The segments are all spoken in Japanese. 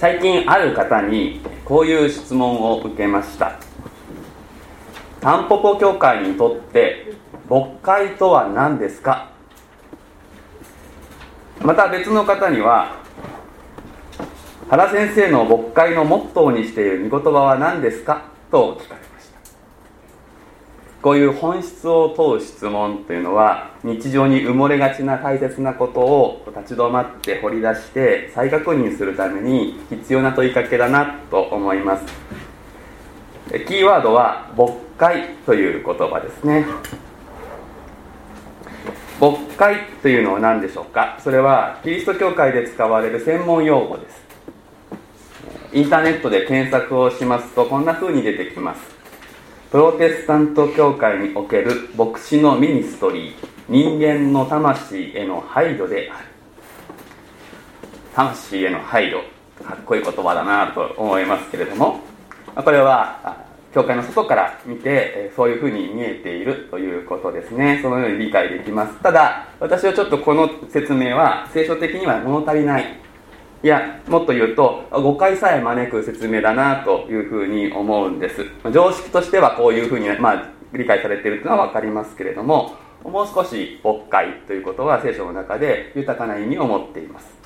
最近ある方にこういう質問を受けました。タンポポ協会にとって牧会とは何ですか？また別の方には原先生の牧会のモットーにしている御言葉は何ですか？と聞かれこういう本質を問う質問というのは日常に埋もれがちな大切なことを立ち止まって掘り出して再確認するために必要な問いかけだなと思います。キーワードは牧会という言葉ですね。牧会というのは何でしょうか？それはキリスト教会で使われる専門用語です。インターネットで検索をしますとこんな風に出てきます。プロテスタント教会における牧師のミニストリー人間の魂への配慮である。魂への配慮かっこいい言葉だなと思いますけれどもこれは教会の外から見てそういうふうに見えているということですね。そのように理解できます。ただ私はちょっとこの説明は聖書的には物足りない。いやもっと言うと誤解さえ招く説明だなというふうに思うんです。常識としてはこういうふうに、まあ、理解されているというのは分かりますけれどももう少し牧会ということは聖書の中で豊かな意味を持っています。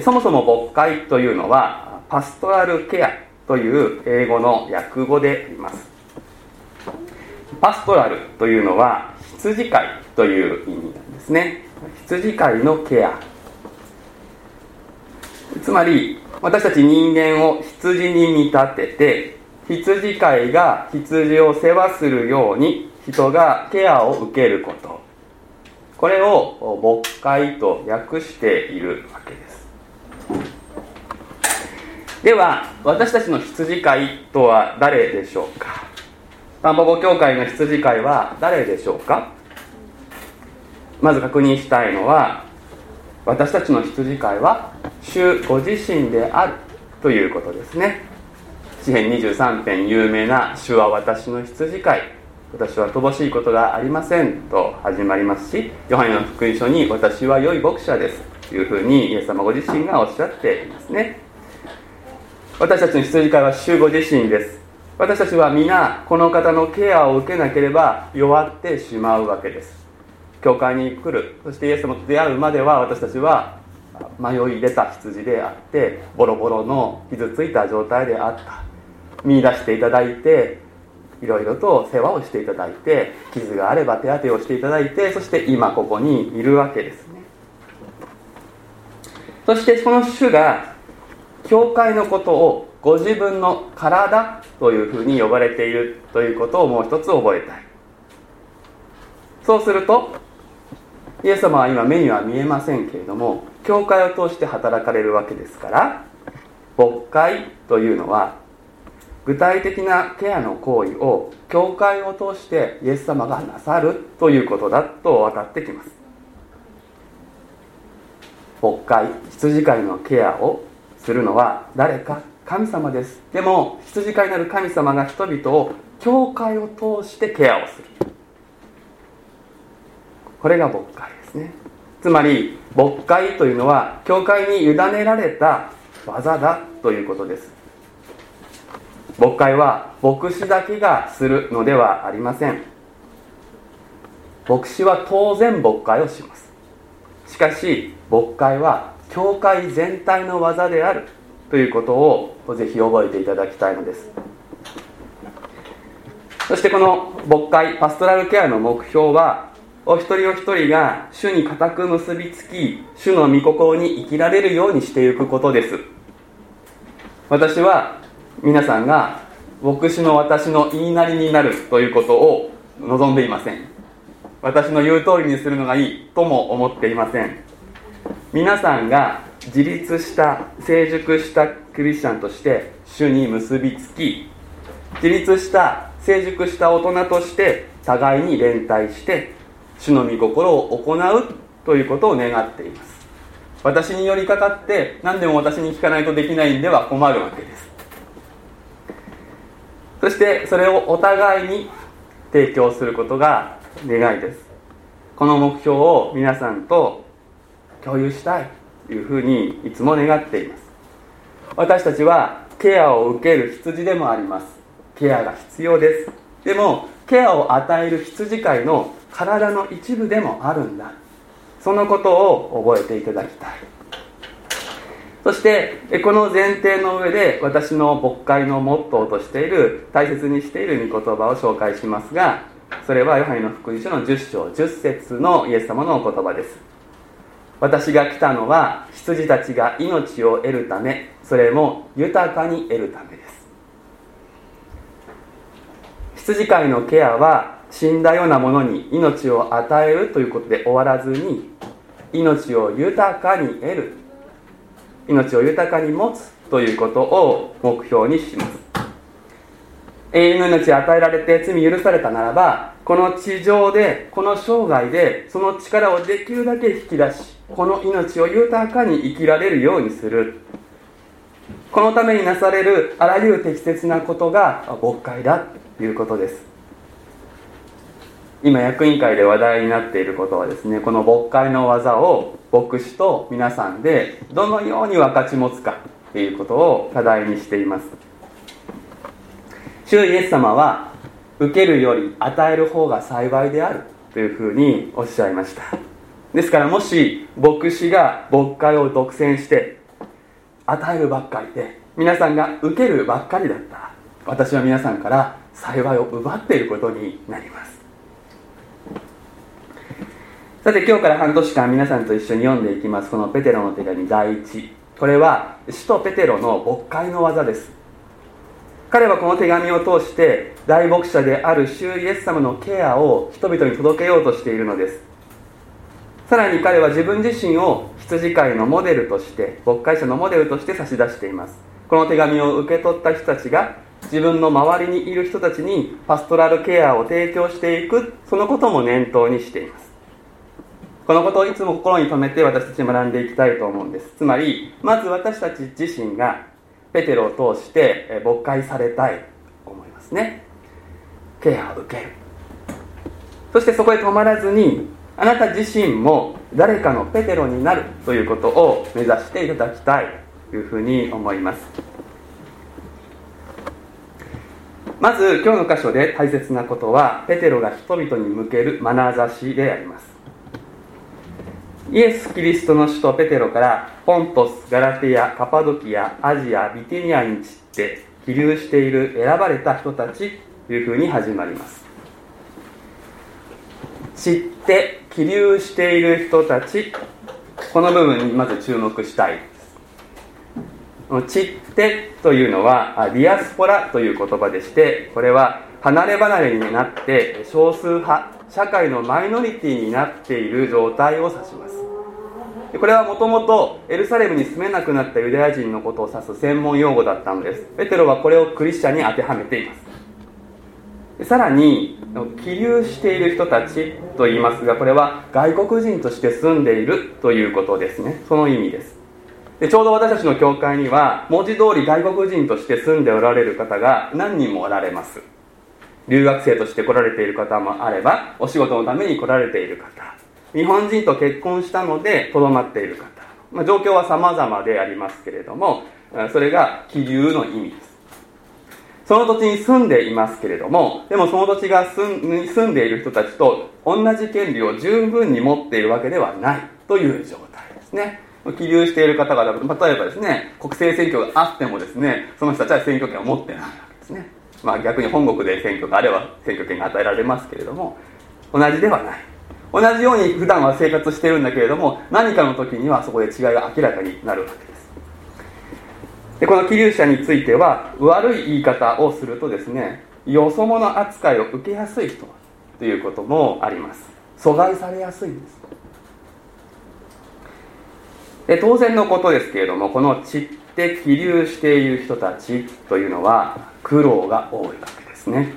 そもそも牧会というのはパストラルケアという英語の訳語であります。パストラルというのは羊飼いという意味なんですね。羊飼いのケア。つまり私たち人間を羊に見立てて羊飼いが羊を世話するように人がケアを受けること。これを牧会と訳しているわけです。では私たちの羊飼いとは誰でしょうか？タンポポ協会の羊飼いは誰でしょうか？まず確認したいのは私たちの羊飼いは主ご自身であるということですね。詩編23編有名な「主は私の羊飼い」私は乏しいことがありませんと始まりますしヨハネの福音書に私は良い牧者ですというふうにイエス様ご自身がおっしゃっていますね。私たちの羊飼いは主ご自身です。私たちは皆この方のケアを受けなければ弱ってしまうわけです。教会に来るそしてイエス様と出会うまでは私たちは迷い出た羊であってボロボロの傷ついた状態であった。見出していただいていろいろと世話をしていただいて傷があれば手当てをしていただいてそして今ここにいるわけですね。そしてその主が教会のことをご自分の体というふうに呼ばれているということをもう一つ覚えたい。そうするとイエス様は今目には見えませんけれども教会を通して働かれるわけですから牧会というのは具体的なケアの行為を教会を通してイエス様がなさるということだと分かってきます。牧会羊飼いのケアをするのは誰か神様です。でも羊飼いなる神様が人々を教会を通してケアをする。これが牧会ですね。つまり牧会というのは教会に委ねられた技だということです。牧会は牧師だけがするのではありません。牧師は当然牧会をします。しかし牧会は教会全体の技であるということをぜひ覚えていただきたいのです。そしてこの牧会パストラルケアの目標はお一人お一人が主に固く結びつき主の御心に生きられるようにしていくことです。私は皆さんが牧師の私の言いなりになるということを望んでいません。私の言う通りにするのがいいとも思っていません。皆さんが自立した成熟したクリスチャンとして主に結びつき自立した成熟した大人として互いに連帯して主の御心を行うということを願っています。私に寄りかかって何でも私に聞かないとできないんでは困るわけです。そしてそれをお互いに提供することが願いです。この目標を皆さんと共有したいというふうにいつも願っています。私たちはケアを受ける羊でもあります。ケアが必要です。でもケアを与える羊飼いの体の一部でもあるんだ。そのことを覚えていただきたい。そしてこの前提の上で私の牧会のモットーとしている大切にしている御言葉を紹介しますがそれはヨハネの福音書の10章10節のイエス様のお言葉です。私が来たのは羊たちが命を得るためそれも豊かに得るためです羊飼いのケアは死んだようなものに命を与えるということで終わらずに命を豊かに得る。命を豊かに持つということを目標にします。永遠の命与えられて罪許されたならばこの地上でこの生涯でその力をできるだけ引き出しこの命を豊かに生きられるようにする。このためになされるあらゆる適切なことが牧会だいうことです。今役員会で話題になっていることはですねこの牧会の技を牧師と皆さんでどのように分かち持つかということを課題にしています。主イエス様は受けるより与える方が幸いであるというふうにおっしゃいました。ですからもし牧師が牧会を独占して与えるばっかりで皆さんが受けるばっかりだったら私は皆さんから幸いを奪っていることになります。さて今日から半年間皆さんと一緒に読んでいきます。このペテロの手紙第一。これは使徒ペテロの牧会の技です。彼はこの手紙を通して大牧者である主イエス様のケアを人々に届けようとしているのです。さらに彼は自分自身を羊飼いのモデルとして牧会者のモデルとして差し出しています。この手紙を受け取った人たちが自分の周りにいる人たちにパストラルケアを提供していくそのことも念頭にしています。このことをいつも心に留めて私たち学んでいきたいと思うんです。つまりまず私たち自身がペテロを通して牧会されたいと思いますね。ケアを受ける。そしてそこで止まらずにあなた自身も誰かのペテロになるということを目指していただきたいというふうに思います。まず今日の箇所で大切なことはペテロが人々に向ける眼差しであります。イエス・キリストの首都ペテロからポントス、ガラティア、カパドキア、アジア、ビティニアに散って起立している選ばれた人たちというふうに始まります。散って起立している人たちこの部分にまず注目したい。散ってというのはディアスポラという言葉でしてこれは離れ離れになって少数派社会のマイノリティになっている状態を指します。これはもともとエルサレムに住めなくなったユダヤ人のことを指す専門用語だったのです。ペテロはこれをクリスチャンに当てはめています。さらに起立している人たちと言いますがこれは外国人として住んでいるということですね。その意味です。でちょうど私たちの教会には文字通り外国人として住んでおられる方が何人もおられます。留学生として来られている方もあればお仕事のために来られている方。日本人と結婚したのでとどまっている方、まあ、状況は様々でありますけれどもそれが気流の意味です。その土地に住んでいますけれどもでもその土地が住んでいる人たちと同じ権利を十分に持っているわけではないという状態ですね。起立している方々例えばですね国政選挙があってもですねその人たちは選挙権を持ってないわけですね。まあ逆に本国で選挙があれば選挙権が与えられますけれども同じではない。同じように普段は生活してるんだけれども何かの時にはそこで違いが明らかになるわけです。でこの気流者については悪い言い方をするとですねよそ者扱いを受けやすい人ということもあります。阻害されやすいんです。で当然のことですけれどもこの散って起立している人たちというのは苦労が多いわけですね。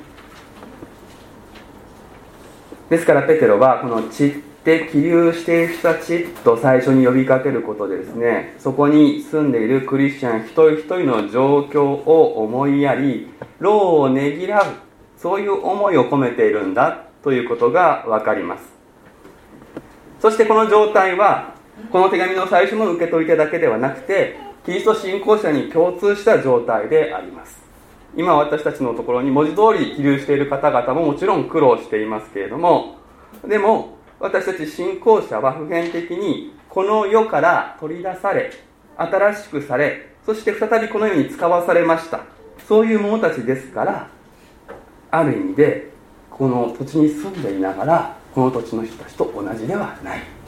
ですからペテロはこの散って起立している人たちと最初に呼びかけることでですねそこに住んでいるクリスチャン一人一人の状況を思いやり労をねぎらうそういう思いを込めているんだということが分かります。そしてこの状態はこの手紙の最初の受け取り手だけではなくてキリスト信仰者に共通した状態であります。今私たちのところに文字通り起立している方々ももちろん苦労していますけれどもでも私たち信仰者は普遍的にこの世から取り出され新しくされそして再びこの世に使わされました。そういう者たちですからある意味でこの土地に住んでいながらこの土地の人たちと同じではない。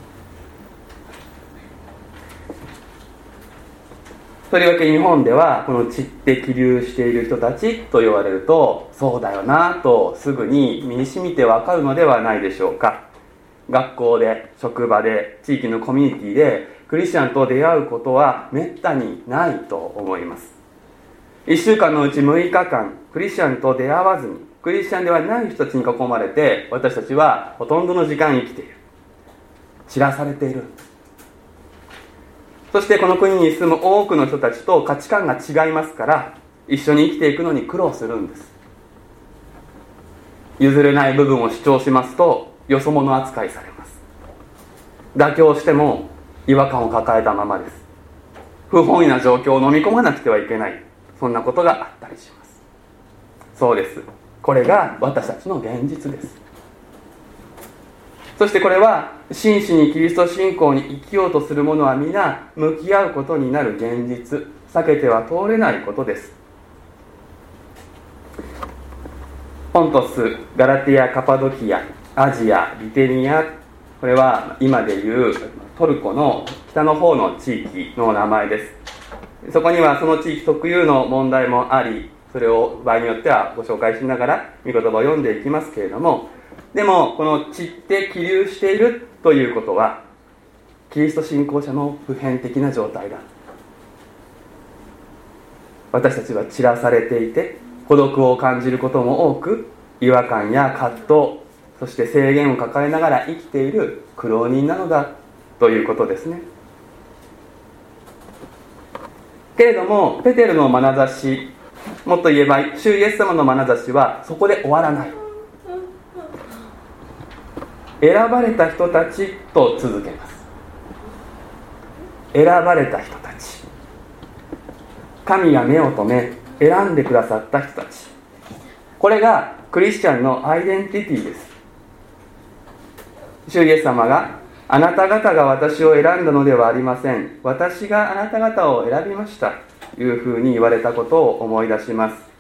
とりわけ日本ではこの散って気流している人たちと言われるとそうだよなとすぐに身にしみてわかるのではないでしょうか。学校で職場で地域のコミュニティでクリスチャンと出会うことはめったにないと思います。1週間のうち6日間クリスチャンと出会わずにクリスチャンではない人たちに囲まれて私たちはほとんどの時間生きている。散らされている。そしてこの国に住む多くの人たちと価値観が違いますから一緒に生きていくのに苦労するんです。譲れない部分を主張しますとよそ者扱いされます。妥協しても違和感を抱えたままです。不本意な状況を飲み込まなくてはいけない。そんなことがあったりします。そうです。これが私たちの現実です。そしてこれは真摯にキリスト信仰に生きようとする者は皆向き合うことになる現実。避けては通れないことです。ポントスガラティアカパドキアアジアリテニア。これは今でいうトルコの北の方の地域の名前です。そこにはその地域特有の問題もありそれを場合によってはご紹介しながら御言葉を読んでいきますけれどもでもこの散って気流しているということはキリスト信仰者の普遍的な状態だ。私たちは散らされていて孤独を感じることも多く違和感や葛藤そして制限を抱えながら生きている苦労人なのだということですね。けれどもペテルの眼差しもっと言えば主イエス様の眼差しはそこで終わらない。選ばれた人たちと続けます。選ばれた人たち。神が目を留め選んでくださった人たち。これがクリスチャンのアイデンティティです。主イエス様があなた方が私を選んだのではありません。私があなた方を選びました。というふうに言われたことを思い出します。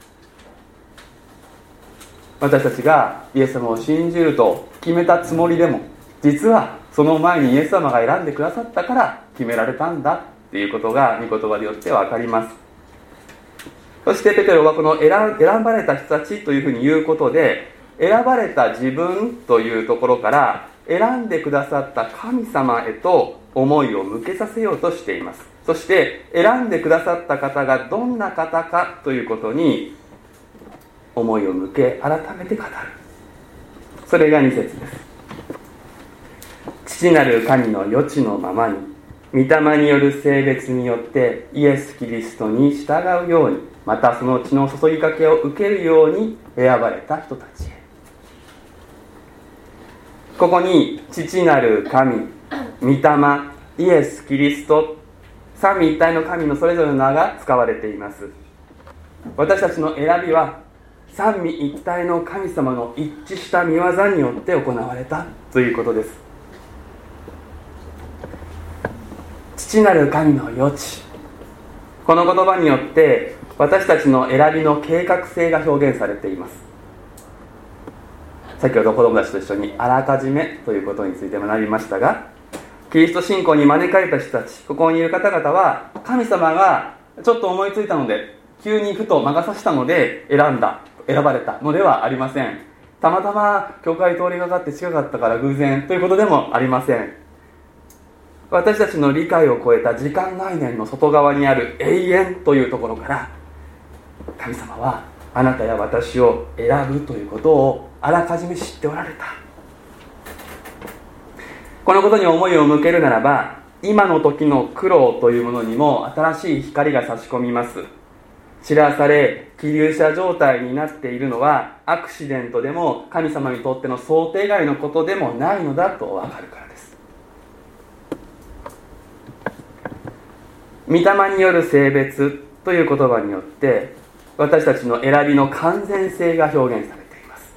私たちがイエス様を信じると決めたつもりでも実はその前にイエス様が選んでくださったから決められたんだっていうことが御言葉によって分かります。そしてペテロはこの選ばれた人たちというふうに言うことで選ばれた自分というところから選んでくださった神様へと思いを向けさせようとしています。そして選んでくださった方がどんな方かということに思いを向け改めて語る。それが2節です。父なる神の余地のままに御霊による性別によってイエス・キリストに従うようにまたその血の注ぎかけを受けるように選ばれた人たちへ。ここに父なる神御霊イエス・キリスト三位一体の神のそれぞれの名が使われています。私たちの選びは三位一体の神様の一致した見業によって行われたということです。父なる神の余地。この言葉によって私たちの選びの計画性が表現されています。先ほど子供たちと一緒にあらかじめということについて学びましたがキリスト信仰に招かれた人たちここにいる方々は神様がちょっと思いついたので急にふと魔が差したので選んだ。選ばれたのではありません。たまたま教会通りがかって近かったから偶然ということでもありません。私たちの理解を超えた時間概念の外側にある永遠というところから神様はあなたや私を選ぶということをあらかじめ知っておられた。このことに思いを向けるならば今の時の苦労というものにも新しい光が差し込みます。散らされ気流者状態になっているのはアクシデントでも神様にとっての想定外のことでもないのだと分かるからです。御御霊による性別という言葉によって私たちの選びの完全性が表現されています。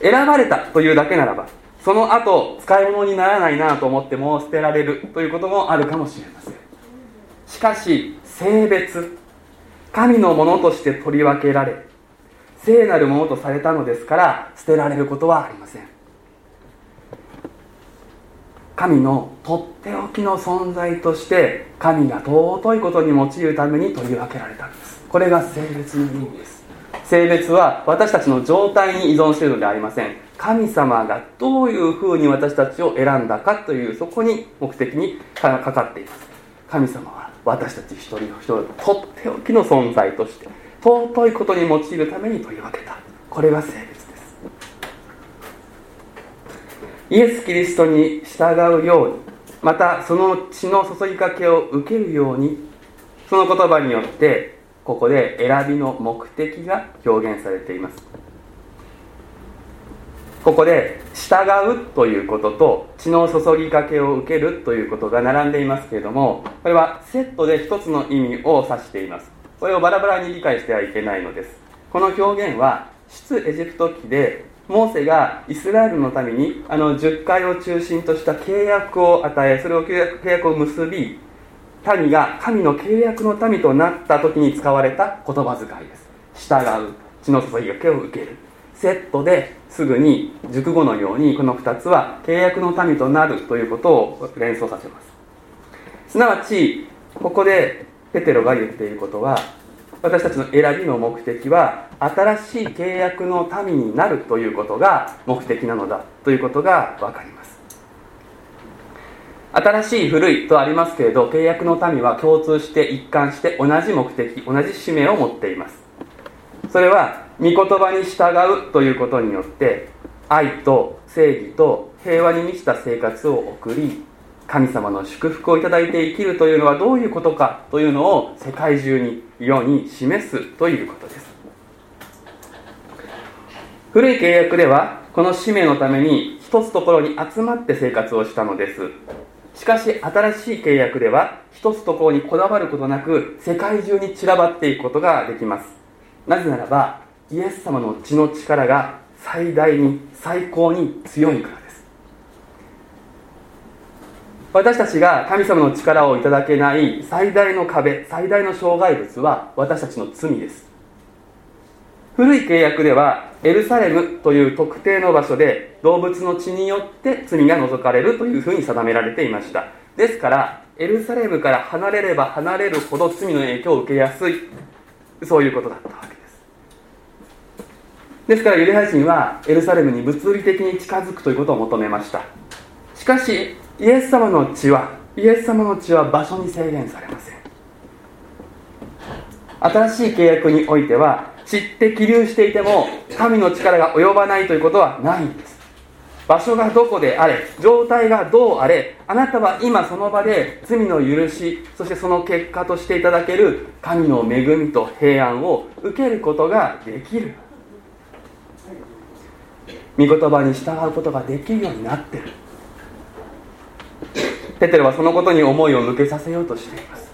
選ばれたというだけならばその後使い物にならないなと思っても捨てられるということもあるかもしれません。しかし性別神のものとして取り分けられ聖なるものとされたのですから捨てられることはありません。神のとっておきの存在として神が尊いことに用いるために取り分けられたんです。これが性別の意味です。性別は私たちの状態に依存しているのではありません。神様がどういうふうに私たちを選んだかというそこに目的にかかっています。神様は私たち一人一人とっておきの存在として尊いことに用いるために取り分けた。これが性別です。イエス・キリストに従うようにまたその血の注ぎかけを受けるようにその言葉によってここで選びの目的が表現されています。ここで従うということと血の注ぎかけを受けるということが並んでいますけれどもこれはセットで一つの意味を指しています。これをバラバラに理解してはいけないのです。この表現は出エジプト記でモーセがイスラエルのためにあの10回を中心とした契約を与えそれを契約契約を結び民が神の契約の民となった時に使われた言葉遣いです。従う血の注ぎがけを受ける。セットですぐに熟語のようにこの2つは契約の民となるということを連想させます。すなわちここでペテロが言っていることは私たちの選びの目的は新しい契約の民になるということが目的なのだということが分かります。新しい古いとありますけれど契約の民は共通して一貫して同じ目的同じ使命を持っています。それは御言葉に従うということによって愛と正義と平和に満ちた生活を送り神様の祝福をいただいて生きるというのはどういうことかというのを世界中に世に示すということです。古い契約ではこの使命のために一つところに集まって生活をしたのです。しかし新しい契約では一つところにこだわることなく世界中に散らばっていくことができます。なぜならばイエス様の血の力が最大に最高に強いからです。私たちが神様の力をいただけない最大の壁最大の障害物は私たちの罪です。古い契約ではエルサレムという特定の場所で動物の血によって罪が除かれるというふうに定められていました。ですからエルサレムから離れれば離れるほど罪の影響を受けやすい。そういうことだったわけですからユダヤ人はエルサレムに物理的に近づくということを求めました。しかしイエス様の血はイエス様の血は場所に制限されません。新しい契約においては知って起立していても神の力が及ばないということはないんです。場所がどこであれ状態がどうあれあなたは今その場で罪の許しそしてその結果としていただける神の恵みと平安を受けることができる。御言葉に従うことができるようになってる。ペテロはそのことに思いを向けさせようとしています。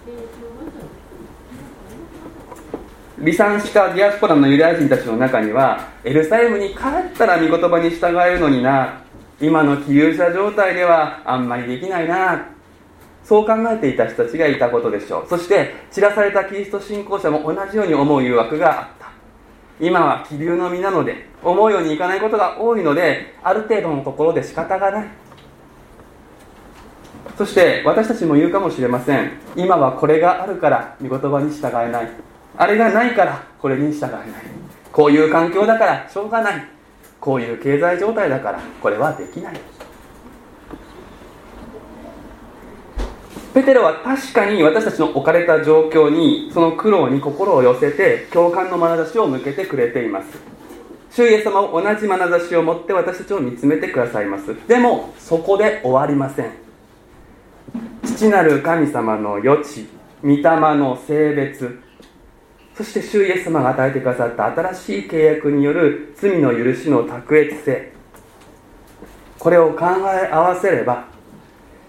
離散したディアスポラのユダヤ人たちの中にはエルサレムに帰ったら御言葉に従えるのにな今の起立者状態ではあんまりできないな。そう考えていた人たちがいたことでしょう。そして散らされたキリスト信仰者も同じように思う誘惑があった。今は気流の身なので思うようにいかないことが多いのである程度のところで仕方がない。そして私たちも言うかもしれません。今はこれがあるから御言葉に従えない。あれがないからこれに従えない。こういう環境だからしょうがない。こういう経済状態だからこれはできない。ペテロは確かに私たちの置かれた状況にその苦労に心を寄せて共感の眼差しを向けてくれています。主イエス様も同じ眼差しを持って私たちを見つめてくださいます。でもそこで終わりません。父なる神様の余地御霊の性別そして主イエス様が与えてくださった新しい契約による罪の許しの卓越性これを考え合わせれば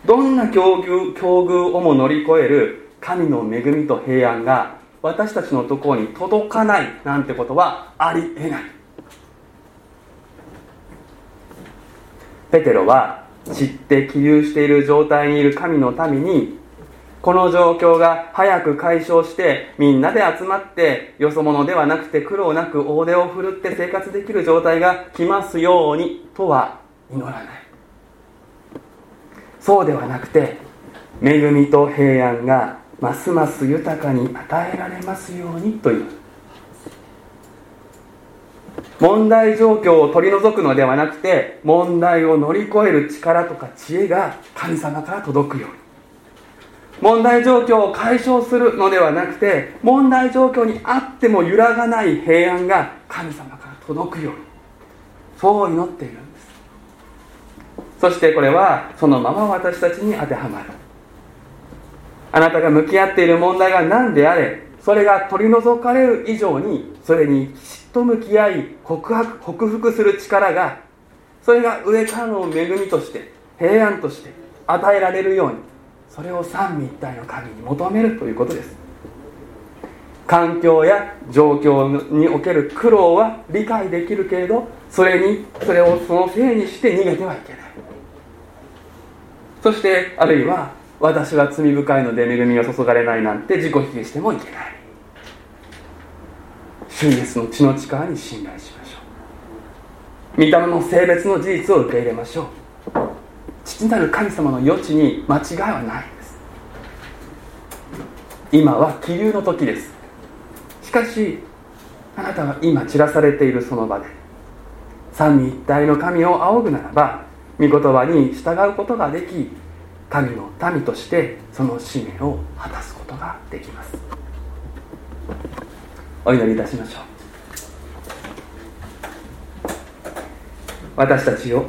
どんな境遇境遇をも乗り越える神の恵みと平安が私たちのところに届かないなんてことはありえない。ペテロは知って起立している状態にいる神の民にこの状況が早く解消してみんなで集まってよそ者ではなくて苦労なく大手を振るって生活できる状態が来ますようにとは祈らない。そうではなくて恵みと平安がますます豊かに与えられますようにという。問題状況を取り除くのではなくて問題を乗り越える力とか知恵が神様から届くように。問題状況を解消するのではなくて問題状況にあっても揺らがない平安が神様から届くように。そう祈っているんです。そしてこれはそのまま私たちに当てはまる。あなたが向き合っている問題が何であれそれが取り除かれる以上にそれにと向き合い告白克服する力がそれが上からの恵みとして平安として与えられるようにそれを三位一体の神に求めるということです。環境や状況における苦労は理解できるけれどそれにそれをそのせいにして逃げてはいけない。そしてあるいは私は罪深いので恵みが注がれないなんて自己否定してもいけない。主イエスの血の力に信頼しましょう。御霊の性別の事実を受け入れましょう。父なる神様の余地に間違いはないんです。今は気流の時です。しかしあなたは今散らされているその場で三位一体の神を仰ぐならば御言葉に従うことができ神の民としてその使命を果たすことができます。お祈りいたしましょう。私たちを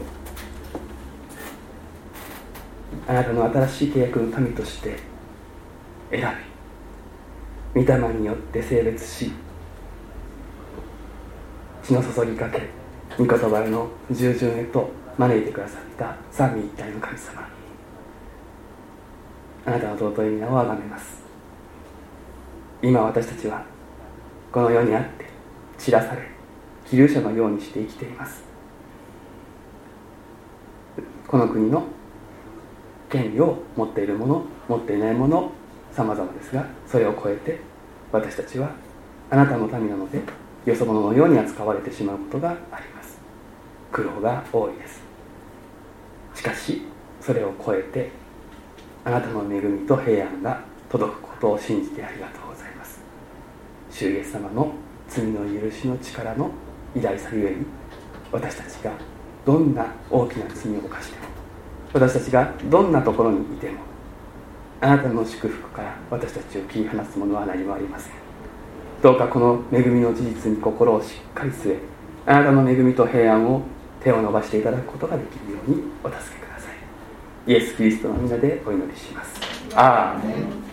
あなたの新しい契約の民として選び御霊によって性別し血の注ぎかけ御言葉の従順へと招いてくださった三位一体の神様。あなたの尊い皆をあがめます。今私たちはこの世にあって散らされ希流者のようにして生きています。この国の権利を持っているもの持っていないもの様々ですがそれを超えて私たちはあなたの民なのでよそ者のように扱われてしまうことがあります。苦労が多いです。しかしそれを超えてあなたの恵みと平安が届くことを信じてありがとう。ございます主イエス様の罪の許しの力の偉大さゆえに私たちがどんな大きな罪を犯しても私たちがどんなところにいてもあなたの祝福から私たちを切り離すものは何もありません。どうかこの恵みの事実に心をしっかり据えあなたの恵みと平安を手を伸ばしていただくことができるようにお助けください。イエス・キリストの皆でお祈りします。アーメン。